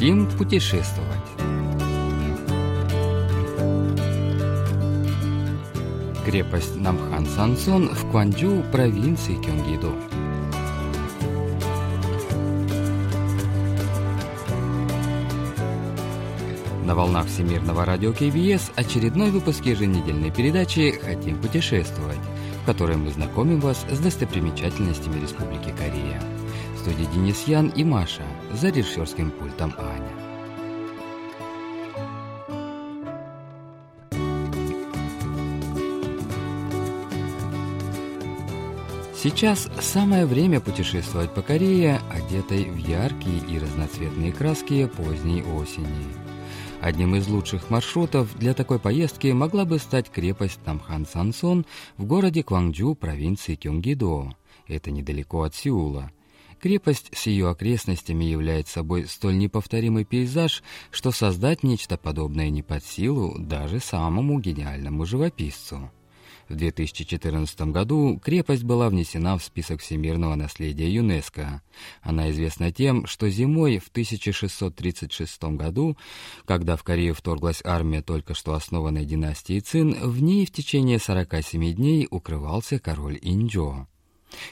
Хотим путешествовать. Крепость Намхан-Сансон в Кванджу, провинции Кёнгидо. На волнах Всемирного радио КБС очередной выпуск еженедельной передачи «Хотим путешествовать», в которой мы знакомим вас с достопримечательностями Республики Корея. В студии Денис Ян и Маша, за режиссерским пультом Аня. Сейчас самое время путешествовать по Корее, одетой в яркие и разноцветные краски поздней осени. Одним из лучших маршрутов для такой поездки могла бы стать крепость Тамхан-Сансон в городе Кванджу провинции Кёнгидо. Это недалеко от Сеула. Крепость с ее окрестностями является собой столь неповторимый пейзаж, что создать нечто подобное не под силу даже самому гениальному живописцу. В 2014 году крепость была внесена в список всемирного наследия ЮНЕСКО. Она известна тем, что зимой в 1636 году, когда в Корею вторглась армия только что основанной династии Цин, в ней в течение 47 дней укрывался король Инджо.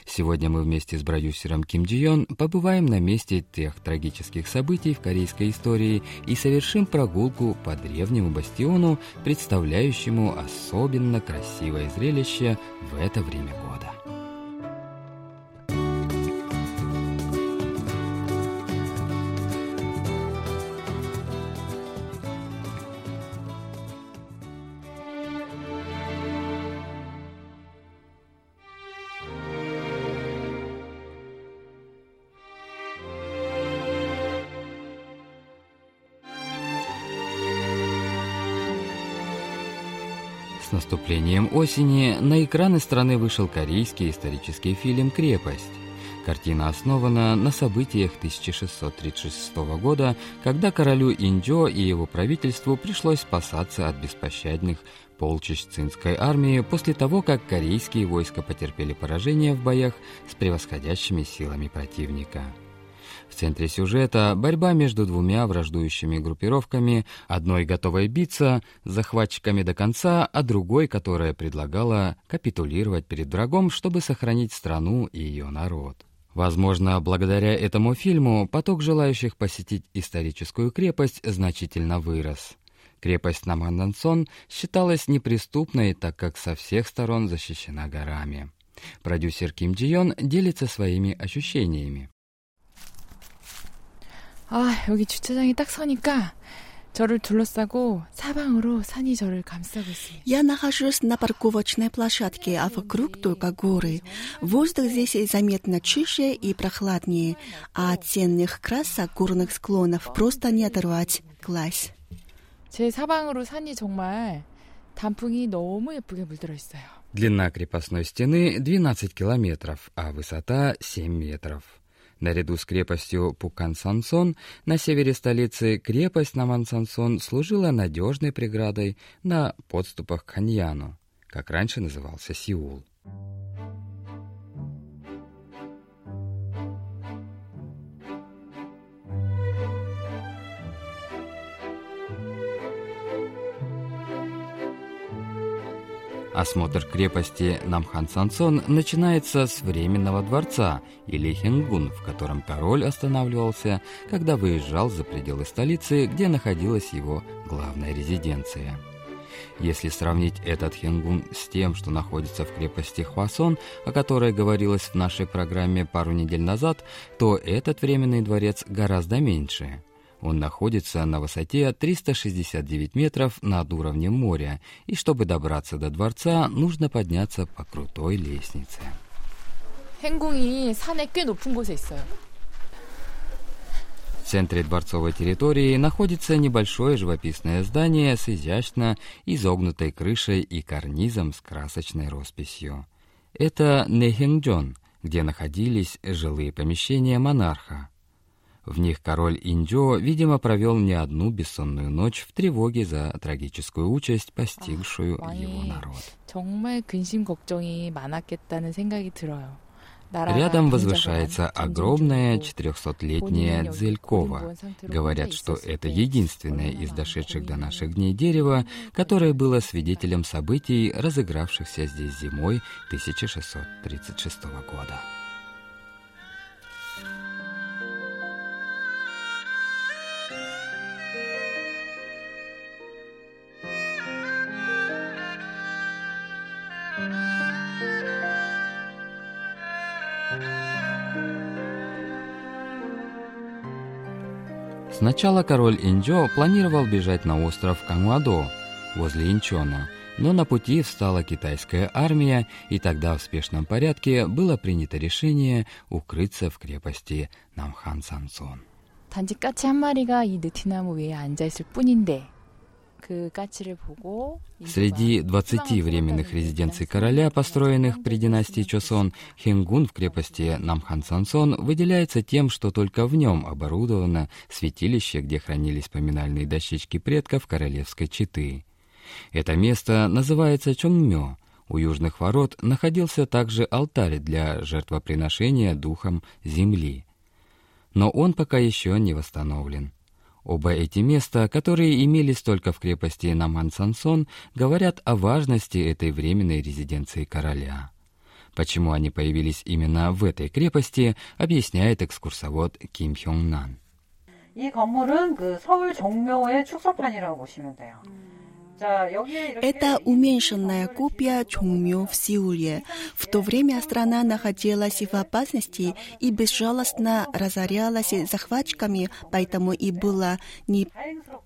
Сегодня мы вместе с продюсером Ким Джи Йон побываем на месте тех трагических событий в корейской истории и совершим прогулку по древнему бастиону, представляющему особенно красивое зрелище в это время года. С наступлением осени на экраны страны вышел корейский исторический фильм «Крепость». Картина основана на событиях 1636 года, когда королю Инджо и его правительству пришлось спасаться от беспощадных полчищ цинской армии после того, как корейские войска потерпели поражение в боях с превосходящими силами противника. В центре сюжета борьба между двумя враждующими группировками, одной готовой биться захватчиками до конца, а другой, которая предлагала капитулировать перед врагом, чтобы сохранить страну и ее народ. Возможно, благодаря этому фильму поток желающих посетить историческую крепость значительно вырос. Крепость Намандансон считалась неприступной, так как со всех сторон защищена горами. Продюсер Ким Джи Йон делится своими ощущениями. 아, 여기 주차장이 딱 서니까 저를 둘러싸고 사방으로 산이 저를 감싸고 있습니다. Я нахожусь на парковочной площадке, а вокруг только горы. Воздух здесь заметно чище и прохладнее, а от ценных красок горных склонов просто не оторвать глаз. 제 사방으로 산이 정말 단풍이 너무 예쁘게 물들어 있어요. Длина крепостной стены 12 километров, а высота 7 метров. Наряду с крепостью Пукан-Сансон на севере столицы крепость Наман-Сансон служила надежной преградой на подступах к Ханьяну, как раньше назывался Сеул. Осмотр крепости Намхан-Сансон начинается с временного дворца или Хенгун, в котором король останавливался, когда выезжал за пределы столицы, где находилась его главная резиденция. Если сравнить этот Хенгун с тем, что находится в крепости Хвасон, о которой говорилось в нашей программе пару недель назад, то этот временный дворец гораздо меньше – он находится на высоте 369 метров над уровнем моря, и чтобы добраться до дворца, нужно подняться по крутой лестнице. 행궁이 산에 꽤 높은 곳에 있어요. В центре дворцовой территории находится небольшое живописное здание с изящно изогнутой крышей и карнизом с красочной росписью. Это Нехенджон, где находились жилые помещения монарха. В них король Инджо, видимо, провел не одну бессонную ночь в тревоге за трагическую участь, постигшую 아, его 많이 народ. 정말 근심 걱정이 많았겠다는 생각이 들어요. Рядом возвышается огромная 400-летняя Дзелькова. Говорят, что это единственное из дошедших до наших дней дерево, которое было свидетелем событий, разыгравшихся здесь зимой 1636 года. Сначала король Инджо планировал бежать на остров Кануадо возле Инчона, но на пути встала китайская армия, и тогда в спешном порядке было принято решение укрыться в крепости Намхан Сансон. 단지 까치 한 마리가 이 느티나무 위에 앉아 있을 뿐인데 Среди 20 временных резиденций короля, построенных при династии Чосон, Хингун в крепости Намхан-Сансон выделяется тем, что только в нем оборудовано святилище, где хранились поминальные дощечки предков королевской четы. Это место называется Чонгмё. У южных ворот находился также алтарь для жертвоприношения духом земли. Но он пока еще не восстановлен. Оба эти места, которые имелись только в крепости Наман-Сансон, говорят о важности этой временной резиденции короля. Почему они появились именно в этой крепости, объясняет экскурсовод Ким Хёng Нан. 이 건물은 그 서울 종묘의 축소판이라고 보시면 돼요. Это уменьшенная копия Чунгмё в Сеуле. В то время страна находилась в опасности и безжалостно разорялась захватчиками, поэтому и было, не...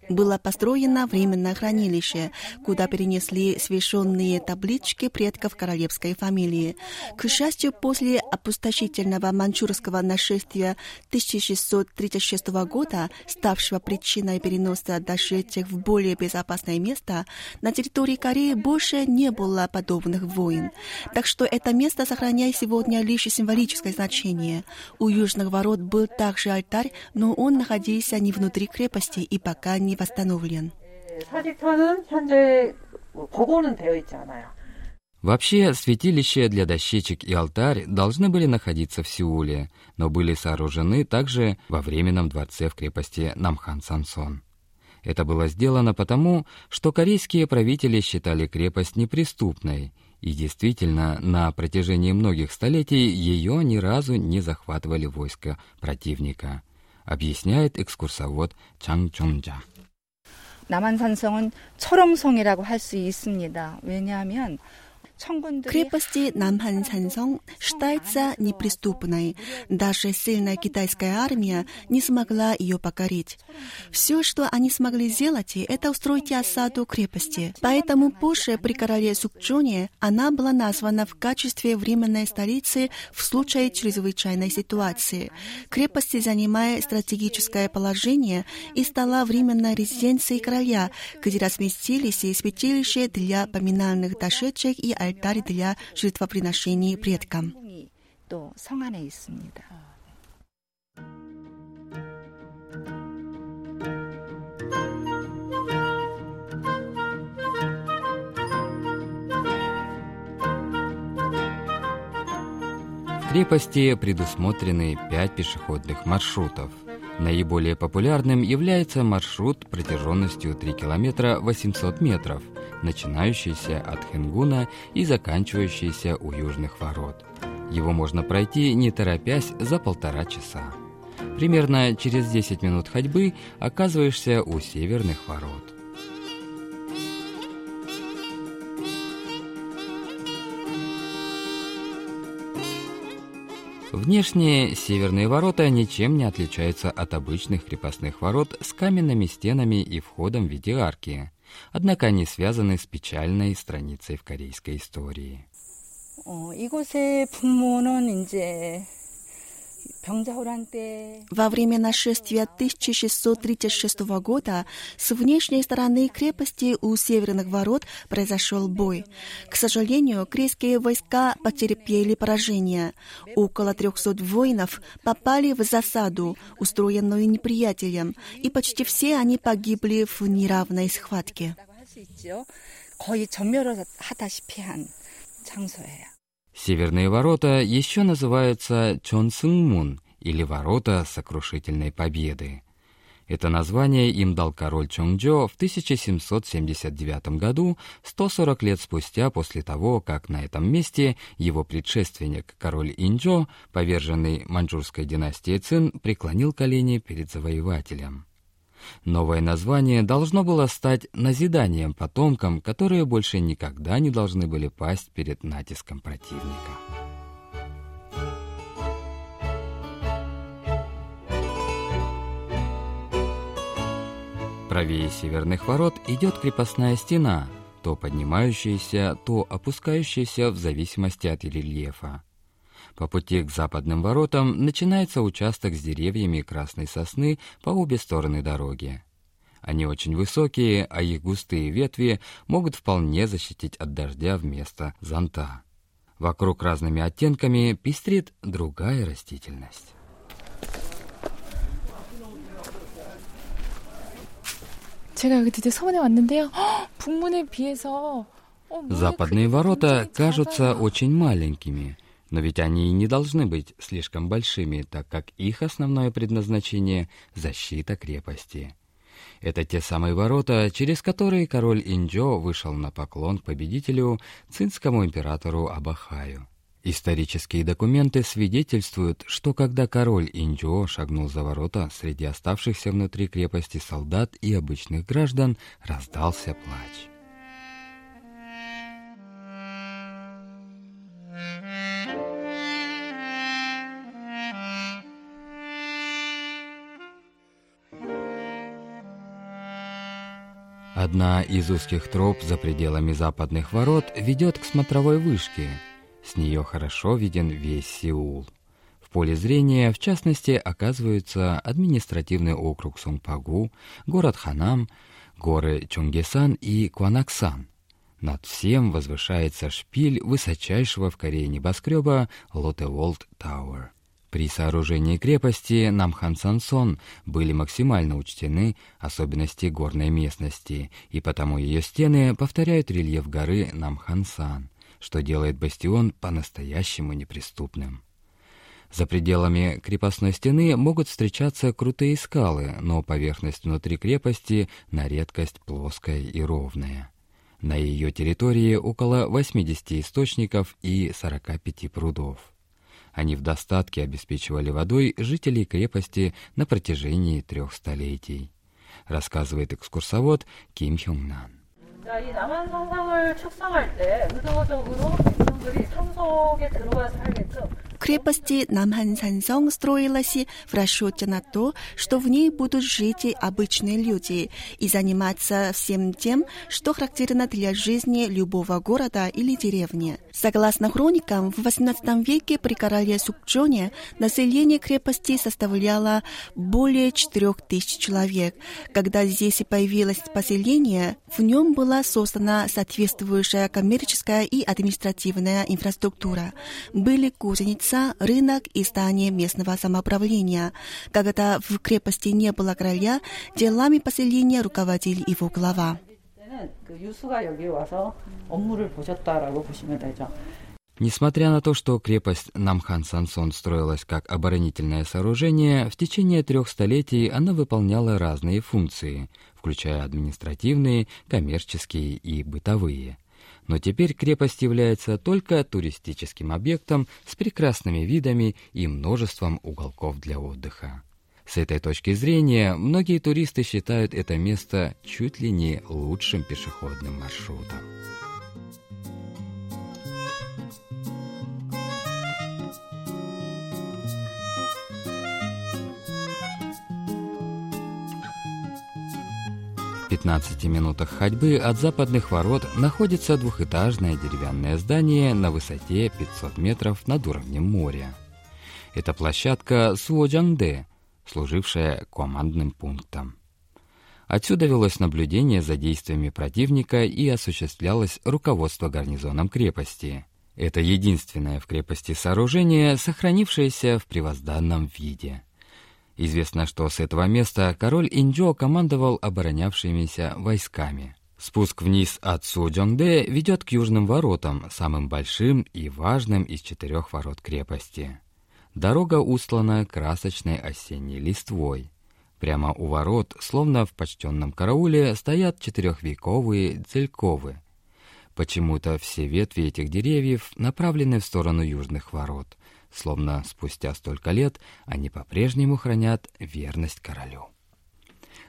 было построено временное хранилище, куда перенесли священные таблички предков королевской фамилии. К счастью, после опустошительного манчжурского нашествия 1636 года, ставшего причиной переноса дошедших в более безопасное место, на территории Кореи больше не было подобных войн. Так что это место сохраняет сегодня лишь символическое значение. У южных ворот был также алтарь, но он находился не внутри крепости и пока не восстановлен. Вообще, святилище для дощечек и алтарь должны были находиться в Сеуле, но были сооружены также во временном дворце в крепости Намхан-Сансон. Это было сделано потому, что корейские правители считали крепость неприступной, и действительно, на протяжении многих столетий ее ни разу не захватывали войска противника, объясняет экскурсовод Чан Чонджа. 남한산성은 철옹성이라고 할 수 있습니다. 왜냐하면 Крепости Намхан-Сансong считается неприступной. Даже сильная китайская армия не смогла ее покорить. Все, что они смогли сделать, это устроить осаду крепости. Поэтому позже при короле Сукчоне она была названа в качестве временной столицы в случае чрезвычайной ситуации. Крепость занимает стратегическое положение и стала временной резиденцией короля, где разместились святилища для поминальных дошедших и алтарь для жертвоприношений предкам. В крепости предусмотрены пять пешеходных маршрутов. Наиболее популярным является маршрут протяженностью 3 километра 800 метров – начинающийся от Хенгуна и заканчивающийся у южных ворот. Его можно пройти, не торопясь, за полтора часа. Примерно через 10 минут ходьбы оказываешься у северных ворот. Внешне северные ворота ничем не отличаются от обычных крепостных ворот с каменными стенами и входом в виде арки Однако они связаны с печальной страницей в корейской истории. 이곳의 풍모는 이제 во время нашествия 1636 года с внешней стороны крепости у северных ворот произошел бой. К сожалению, крейские войска потерпели поражение. Около 300 воинов попали в засаду, устроенную неприятелем, и почти все они погибли в неравной схватке. 거의 전멸을 하다시피 한 장소예요. Северные ворота еще называются Чонсынгмун или ворота сокрушительной победы. Это название им дал король Чонgjо в 1779 году, 140 лет спустя после того, как на этом месте его предшественник, король Инджо, поверженный маньчжурской династией Цин, преклонил колени перед завоевателем. Новое название должно было стать назиданием потомкам, которые больше никогда не должны были пасть перед натиском противника. Правее северных ворот идет крепостная стена, то поднимающаяся, то опускающаяся в зависимости от рельефа. По пути к западным воротам начинается участок с деревьями красной сосны по обе стороны дороги. Они очень высокие, а их густые ветви могут вполне защитить от дождя вместо зонта. Вокруг разными оттенками пестрит другая растительность. Западные ворота кажутся очень маленькими но ведь они и не должны быть слишком большими, так как их основное предназначение — защита крепости. Это те самые ворота, через которые король Инджо вышел на поклон к победителю, цинскому императору Абахаю. Исторические документы свидетельствуют, что когда король Инджо шагнул за ворота, среди оставшихся внутри крепости солдат и обычных граждан раздался плач. Одна из узких троп за пределами западных ворот ведет к смотровой вышке. С нее хорошо виден весь Сеул. В поле зрения, в частности, оказываются административный округ Сунгпагу, город Ханам, горы Чонгесан и Кванаксан. Над всем возвышается шпиль высочайшего в Корее небоскреба Лотеволд Тауэр. При сооружении крепости Намхан-Сансон были максимально учтены особенности горной местности, и потому ее стены повторяют рельеф горы Намхан-Сан, что делает бастион по-настоящему неприступным. За пределами крепостной стены могут встречаться крутые скалы, но поверхность внутри крепости на редкость плоская и ровная. На ее территории около 80 источников и 45 прудов. Они в достатке обеспечивали водой жителей крепости на протяжении трех столетий, рассказывает экскурсовод Ким Хёнгнан. 자, 이 남한산상을 축상할 때 의도적으로 백성들이 산속에 들어와 살게끔 крепости Намхан-Сансong строилась в расчете на то, что в ней будут жить обычные люди и заниматься всем тем, что характерно для жизни любого города или деревни. Согласно хроникам, в XVIII веке при короле Сукчоне население крепости составляло более 4000 человек. Когда здесь появилось поселение, в нем была создана соответствующая коммерческая и административная инфраструктура. Были кузницы, дворца, рынок и здание местного самоуправления. Когда в крепости не было короля, делами поселения руководил его глава. Несмотря на то, что крепость Намхан-Сансон строилась как оборонительное сооружение, в течение трех столетий она выполняла разные функции, включая административные, коммерческие и бытовые но теперь крепость является только туристическим объектом с прекрасными видами и множеством уголков для отдыха. С этой точки зрения, многие туристы считают это место чуть ли не лучшим пешеходным маршрутом. 15 минутах ходьбы от западных ворот находится двухэтажное деревянное здание на высоте 500 метров над уровнем моря. Это площадка Суоджангде, служившая командным пунктом. Отсюда велось наблюдение за действиями противника и осуществлялось руководство гарнизоном крепости. Это единственное в крепости сооружение, сохранившееся в превозданном виде. Известно, что с этого места король Инджо командовал оборонявшимися войсками. Спуск вниз от Суджонгде ведет к южным воротам, самым большим и важным из четырех ворот крепости. Дорога устлана красочной осенней листвой. Прямо у ворот, словно в почтенном карауле, стоят четырехвековые цельковы. Почему-то все ветви этих деревьев направлены в сторону южных ворот, словно спустя столько лет они по-прежнему хранят верность королю.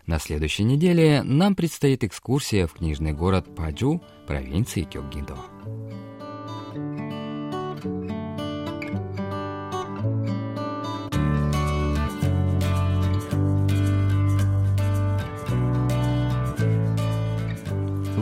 На следующей неделе нам предстоит экскурсия в книжный город Паджу провинции Кёггидо.